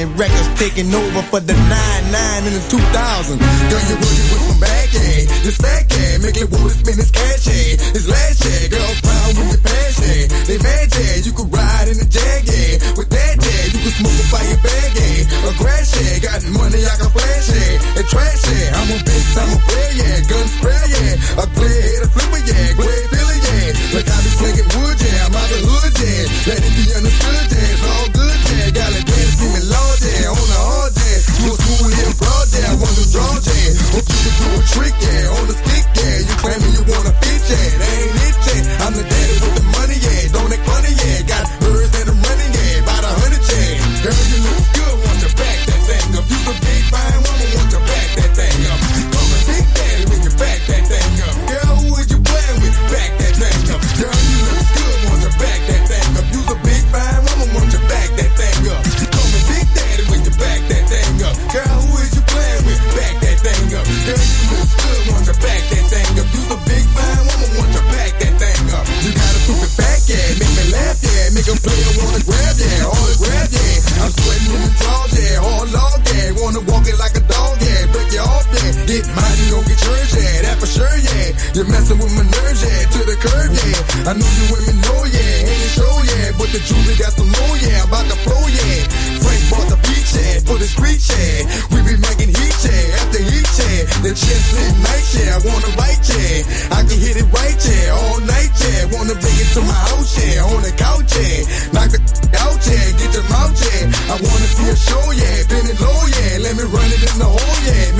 Cash records taking over for the 99 in the 2000s. Girl, you working with some bag, yeah. This fat yeah. Make it water spin this cash, yeah. This last, yeah. Girls proud when you pass, yeah. They mad, yeah. You could ride in the jag, yeah. With that, yeah. You can smoke by your bag, yeah. A crash it, got money I can flash it. And trash it, I'm a bitch, I'm a player, yeah. Gun spray, yeah. A clear head, a flipper, yeah. Glad Billy, yeah. Look, I be slinging wood, yeah. I'm out the hood, yeah. Let it be understood, yeah. It's all good, yeah. Got a dance, see me low, yeah. On the hard, yeah. You a school here broad, yeah. I want to draw, yeah. Hope you can do a trick, yeah. On the stick, yeah. You claiming you wanna fit, yeah. That ain't it, yeah. I'm the daddy with the money, yeah. Don't act funny, yeah. Got birds that I'm running, yeah. About a hundred, yeah. Girl, you look good. Player wanna grab that, hard grab that. I'm sweating on the draws, yeah, all law, yeah. Wanna walk it like a dog, yeah. Break you off, yeah. Get money don't get yours, yeah. That for sure, yeah. You're messing with my nerves, yeah. To the curb, yeah. I know you women know, yeah. Ain't it show, yeah. But the jewelry got some more, yeah. About the flow, yeah. Frank bought the beach, yeah. For the street, yeah the chest at night, yeah. I wanna write, yeah. I can hit it right, yeah. All night, yeah. Wanna bring it to my house, yeah. On the couch, yeah. Knock the out, yeah. Get your mouth, yeah. I wanna see a show, yeah. Bend it low, yeah. Let me run it in the hole, yeah.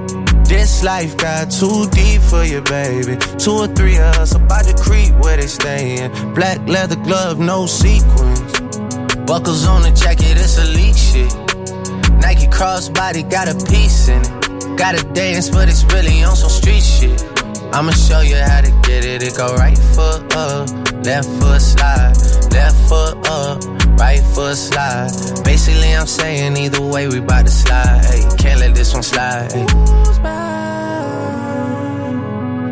This life got too deep for you, baby. Two or three of us about to creep where they stayin'. Black leather glove, no sequins. Buckles on the jacket, it's elite shit. Nike crossbody got a piece in it. Gotta dance, but it's really on some street shit. I'ma show you how to get it. It go right foot up, left foot slide, left foot up, right foot slide. Basically, I'm saying either way, we bout to slide. Hey, can't let this one slide. Hey.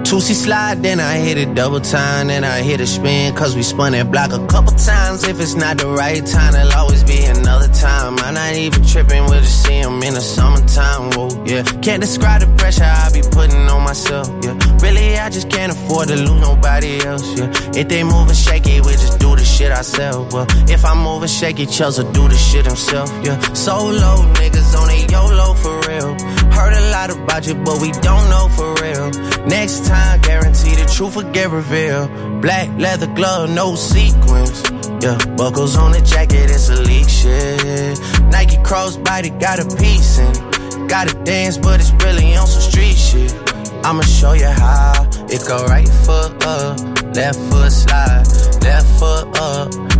Two-C slide, then I hit it double time, then I hit a spin, cause we spun that block a couple times. If it's not the right time, there'll always be another time. I'm not even tripping, we'll just see him in the summertime, whoa, yeah. Can't describe the pressure I be putting on myself, yeah. Really, I just can't afford to lose nobody else, yeah. If they moving shaky, we just do the shit ourselves, well. If I'm moving shaky, Chelsea do the shit himself, yeah. Solo niggas on a YOLO for real. Heard a lot about you, but we don't know for real. Next time, guarantee the truth will get revealed. Black leather glove, no sequins. Yeah, buckles on the jacket, it's elite shit. Nike crossbody got a piece in. Gotta dance, but it's really on some street shit. I'ma show you how. It go right foot up, left foot slide, left foot up,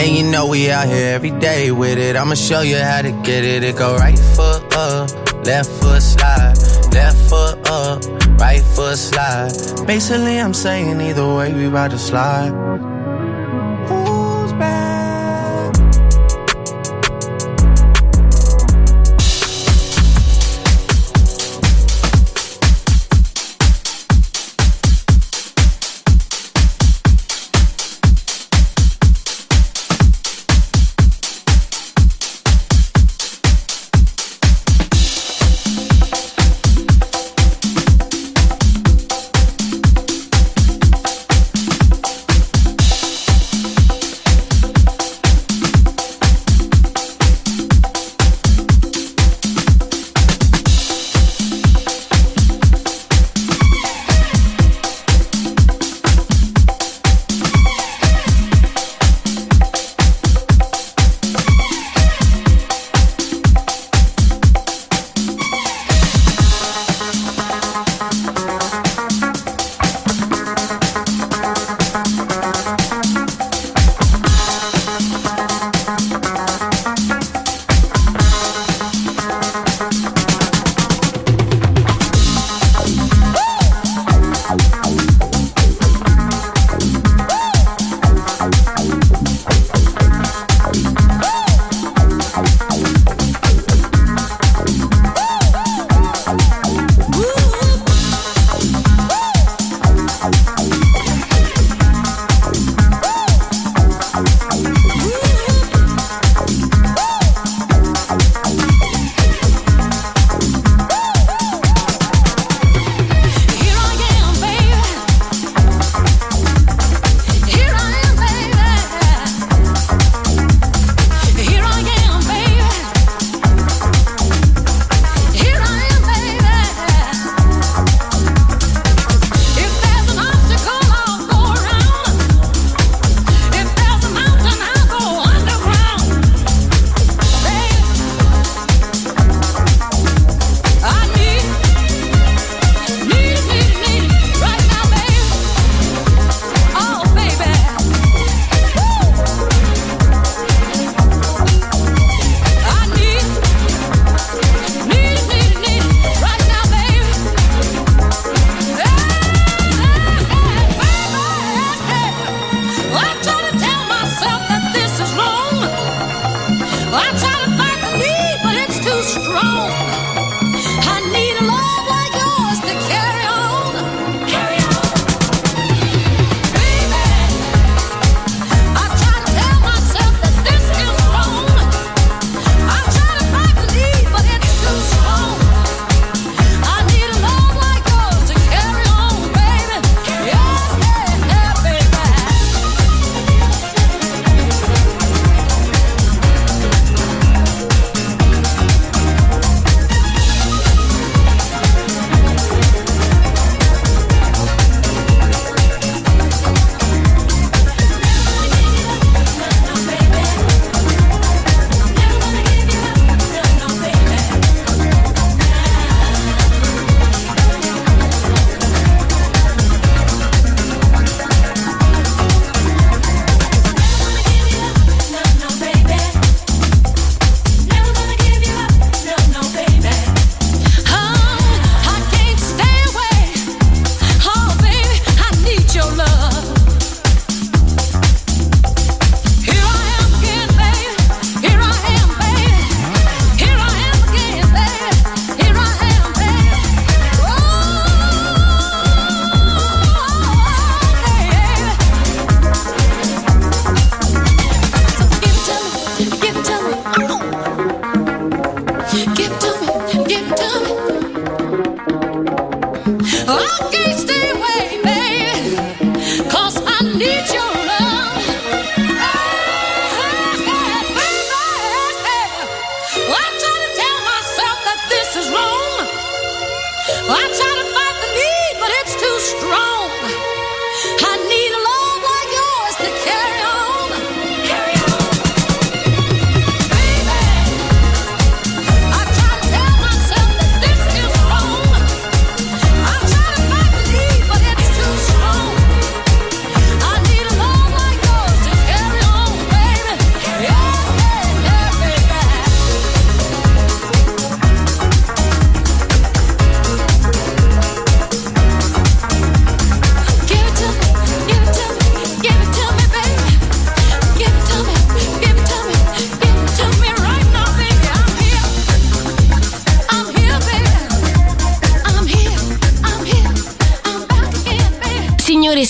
And you know we out here every day with it. I'ma show you how to get it. It go right foot up, left foot slide, left foot up, right foot slide. Basically, I'm saying either way, we about to slide.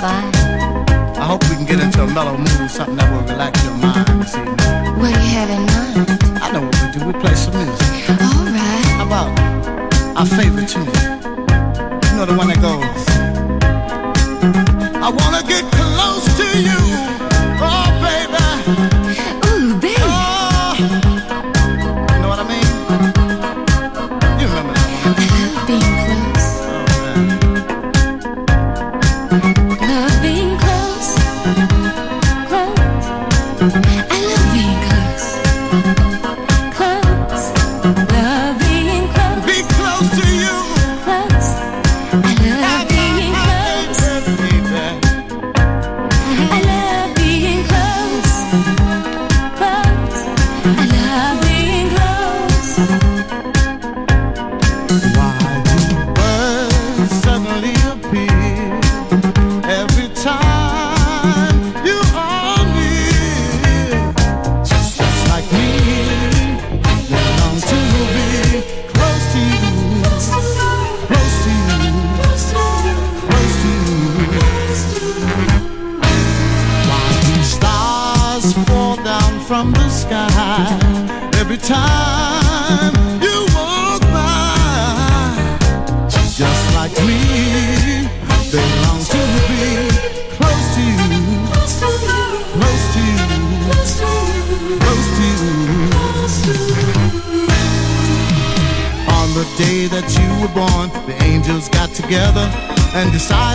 by. I hope we can get into a mellow mood, something that will relax your mind. See? What do you have in mind? I know what we do. We play some music. All right. How about our favorite tune? You know the one that goes.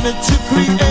to create.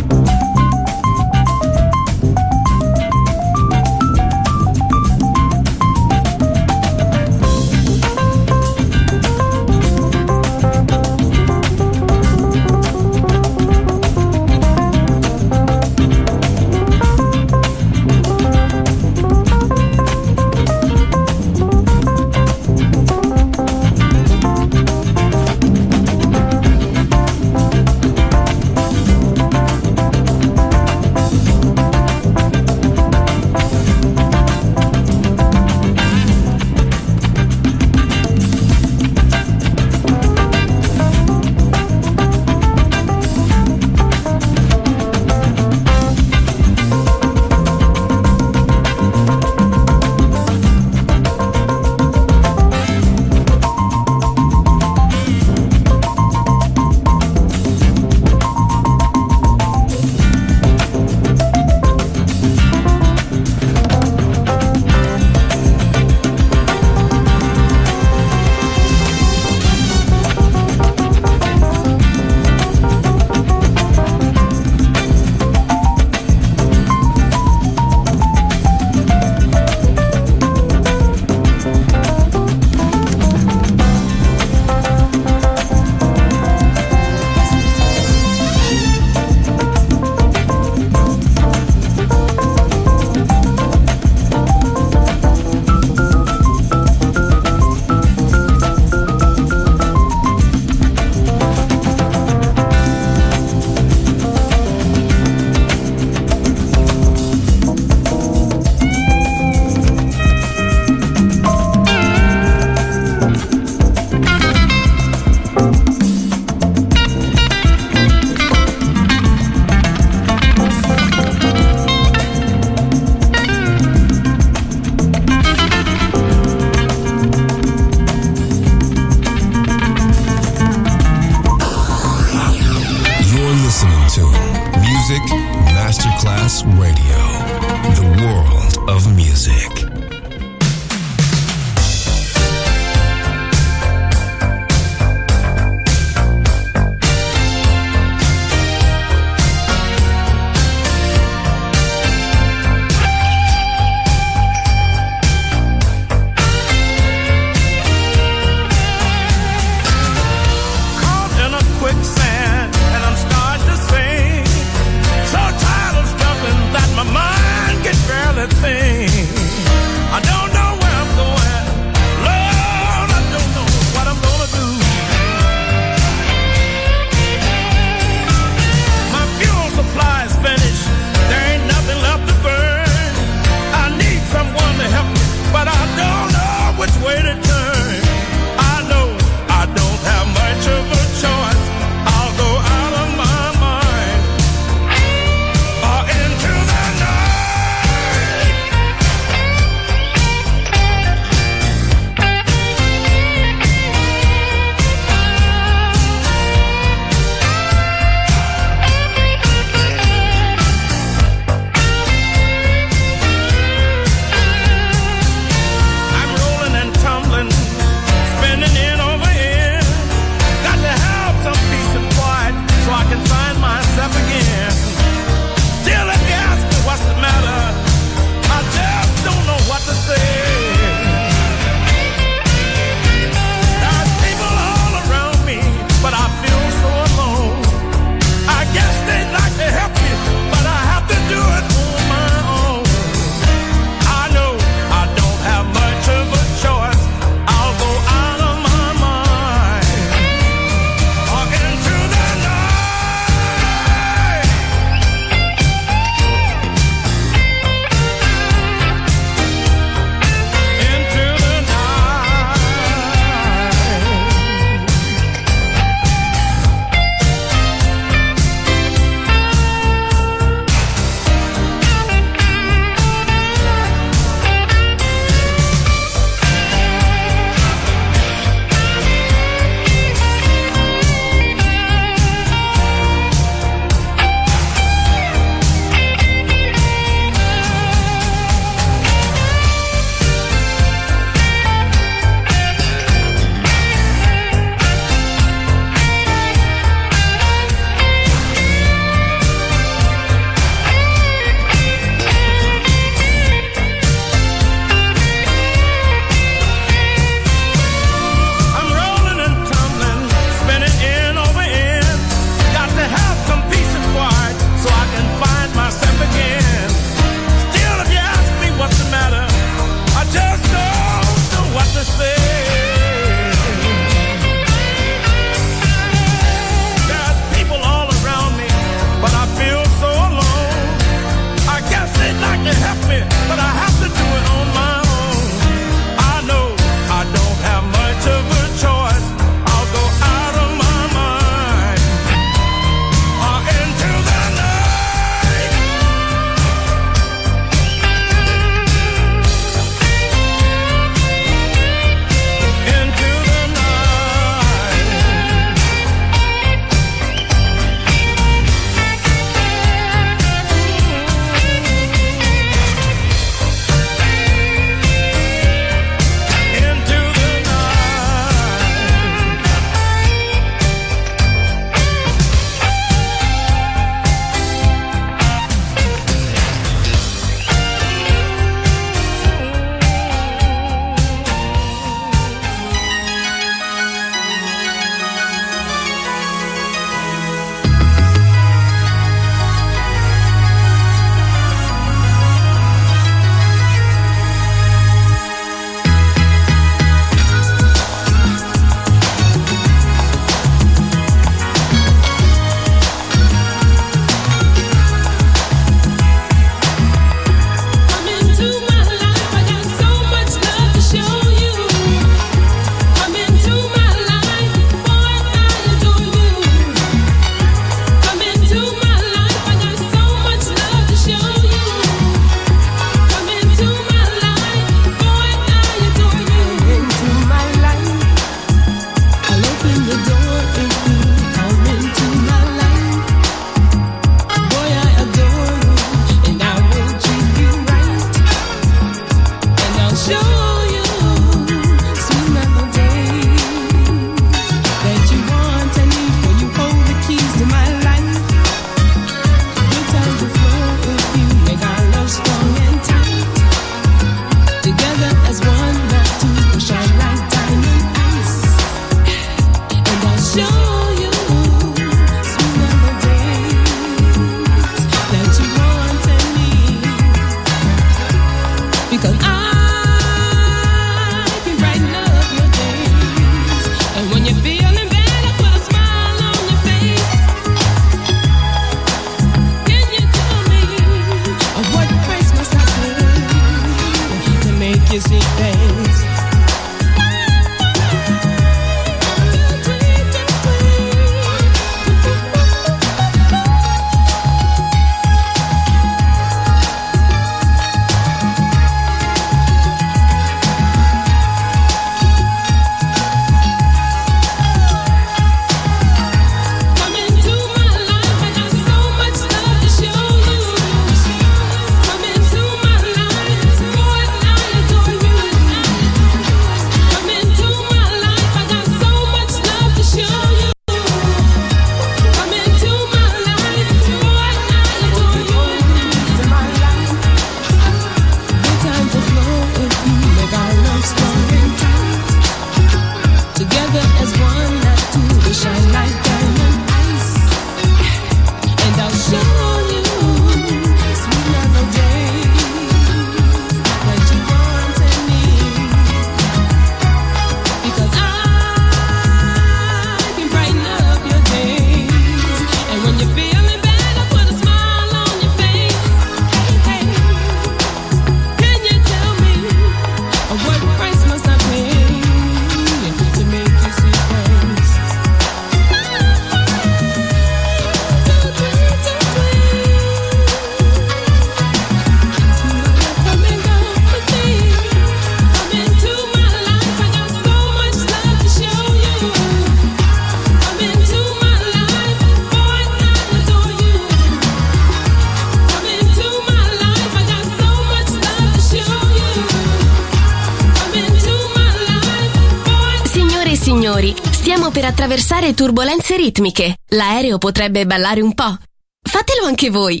Attraversare turbolenze ritmiche. L'aereo potrebbe ballare un po'. Fatelo anche voi.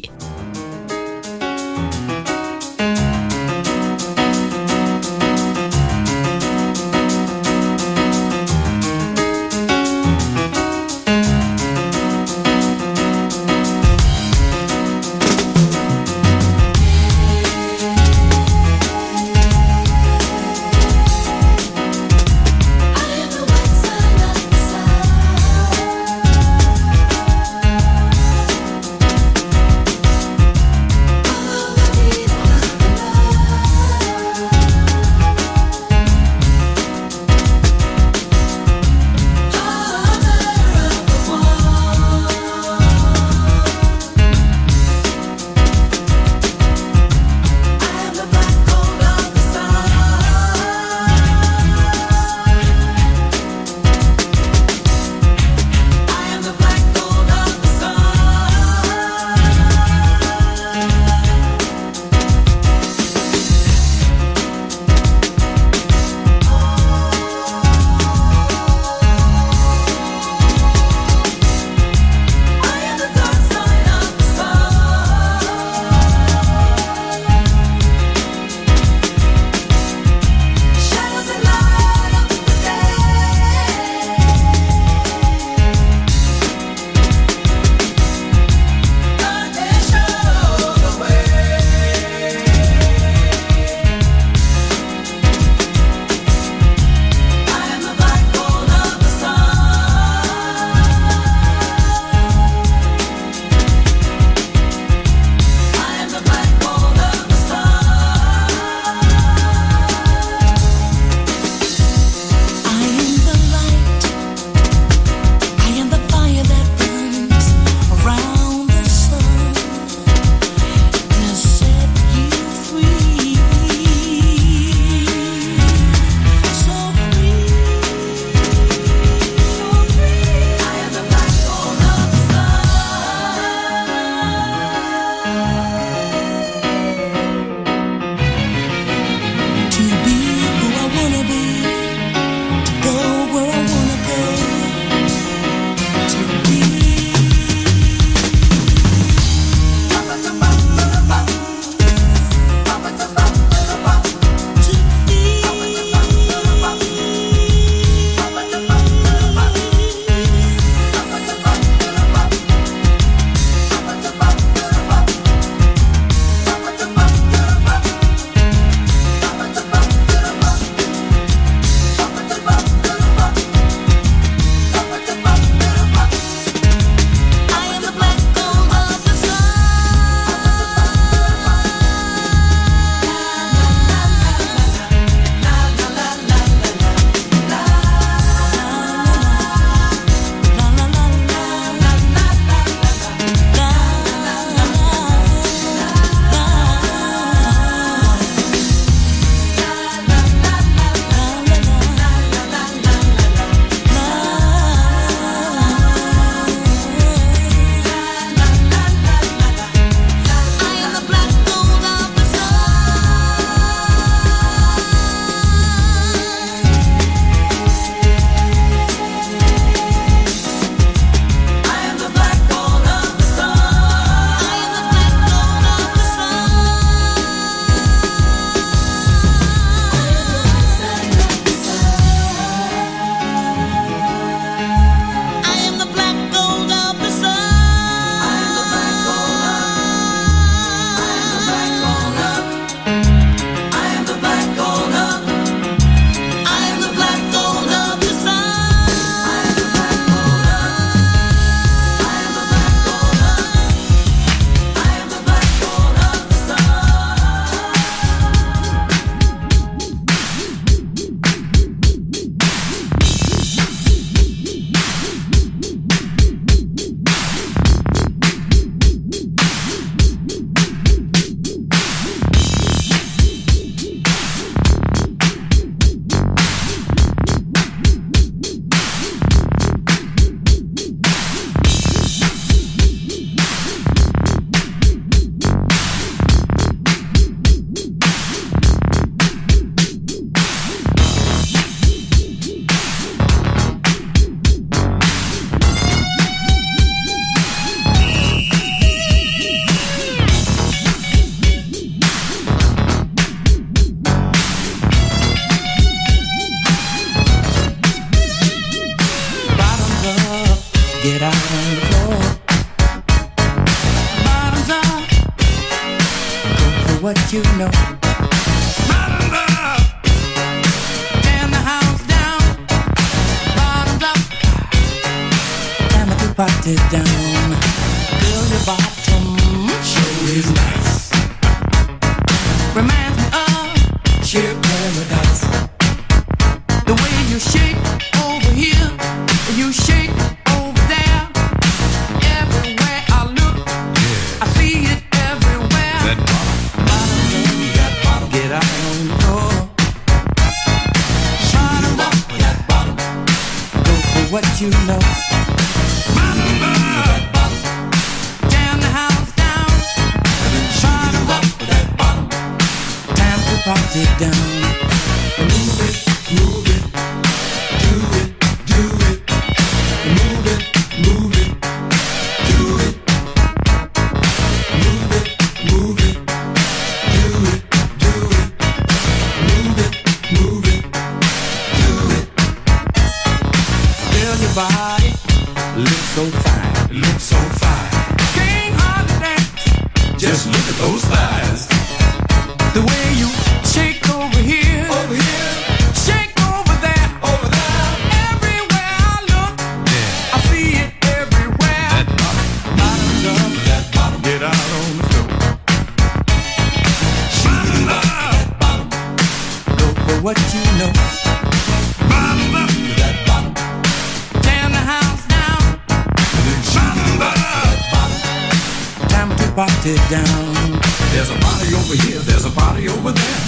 down. There's a body over here, there's a body over there.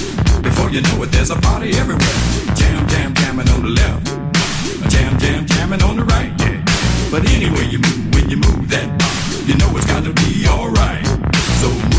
Before you know it, there's a body everywhere. Jam, jam, jamming on the left. Jam, jam, jamming on the right, yeah. But anyway, you move when you move that body. You know it's got to be alright. So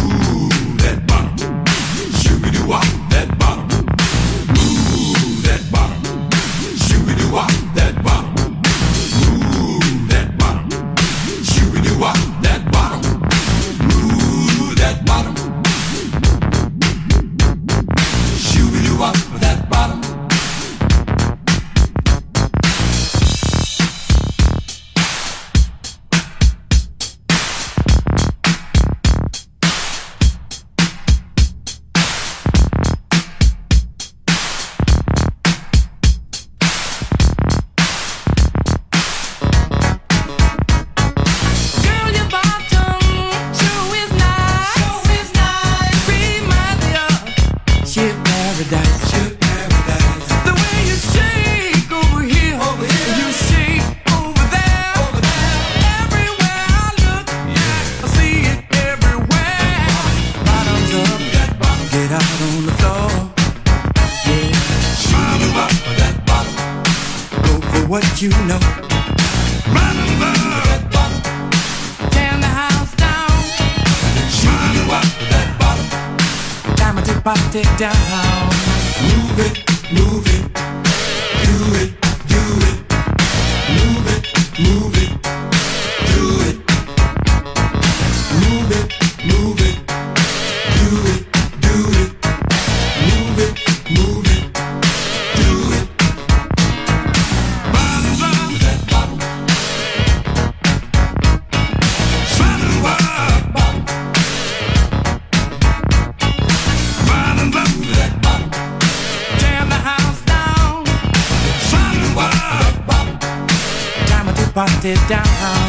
it down.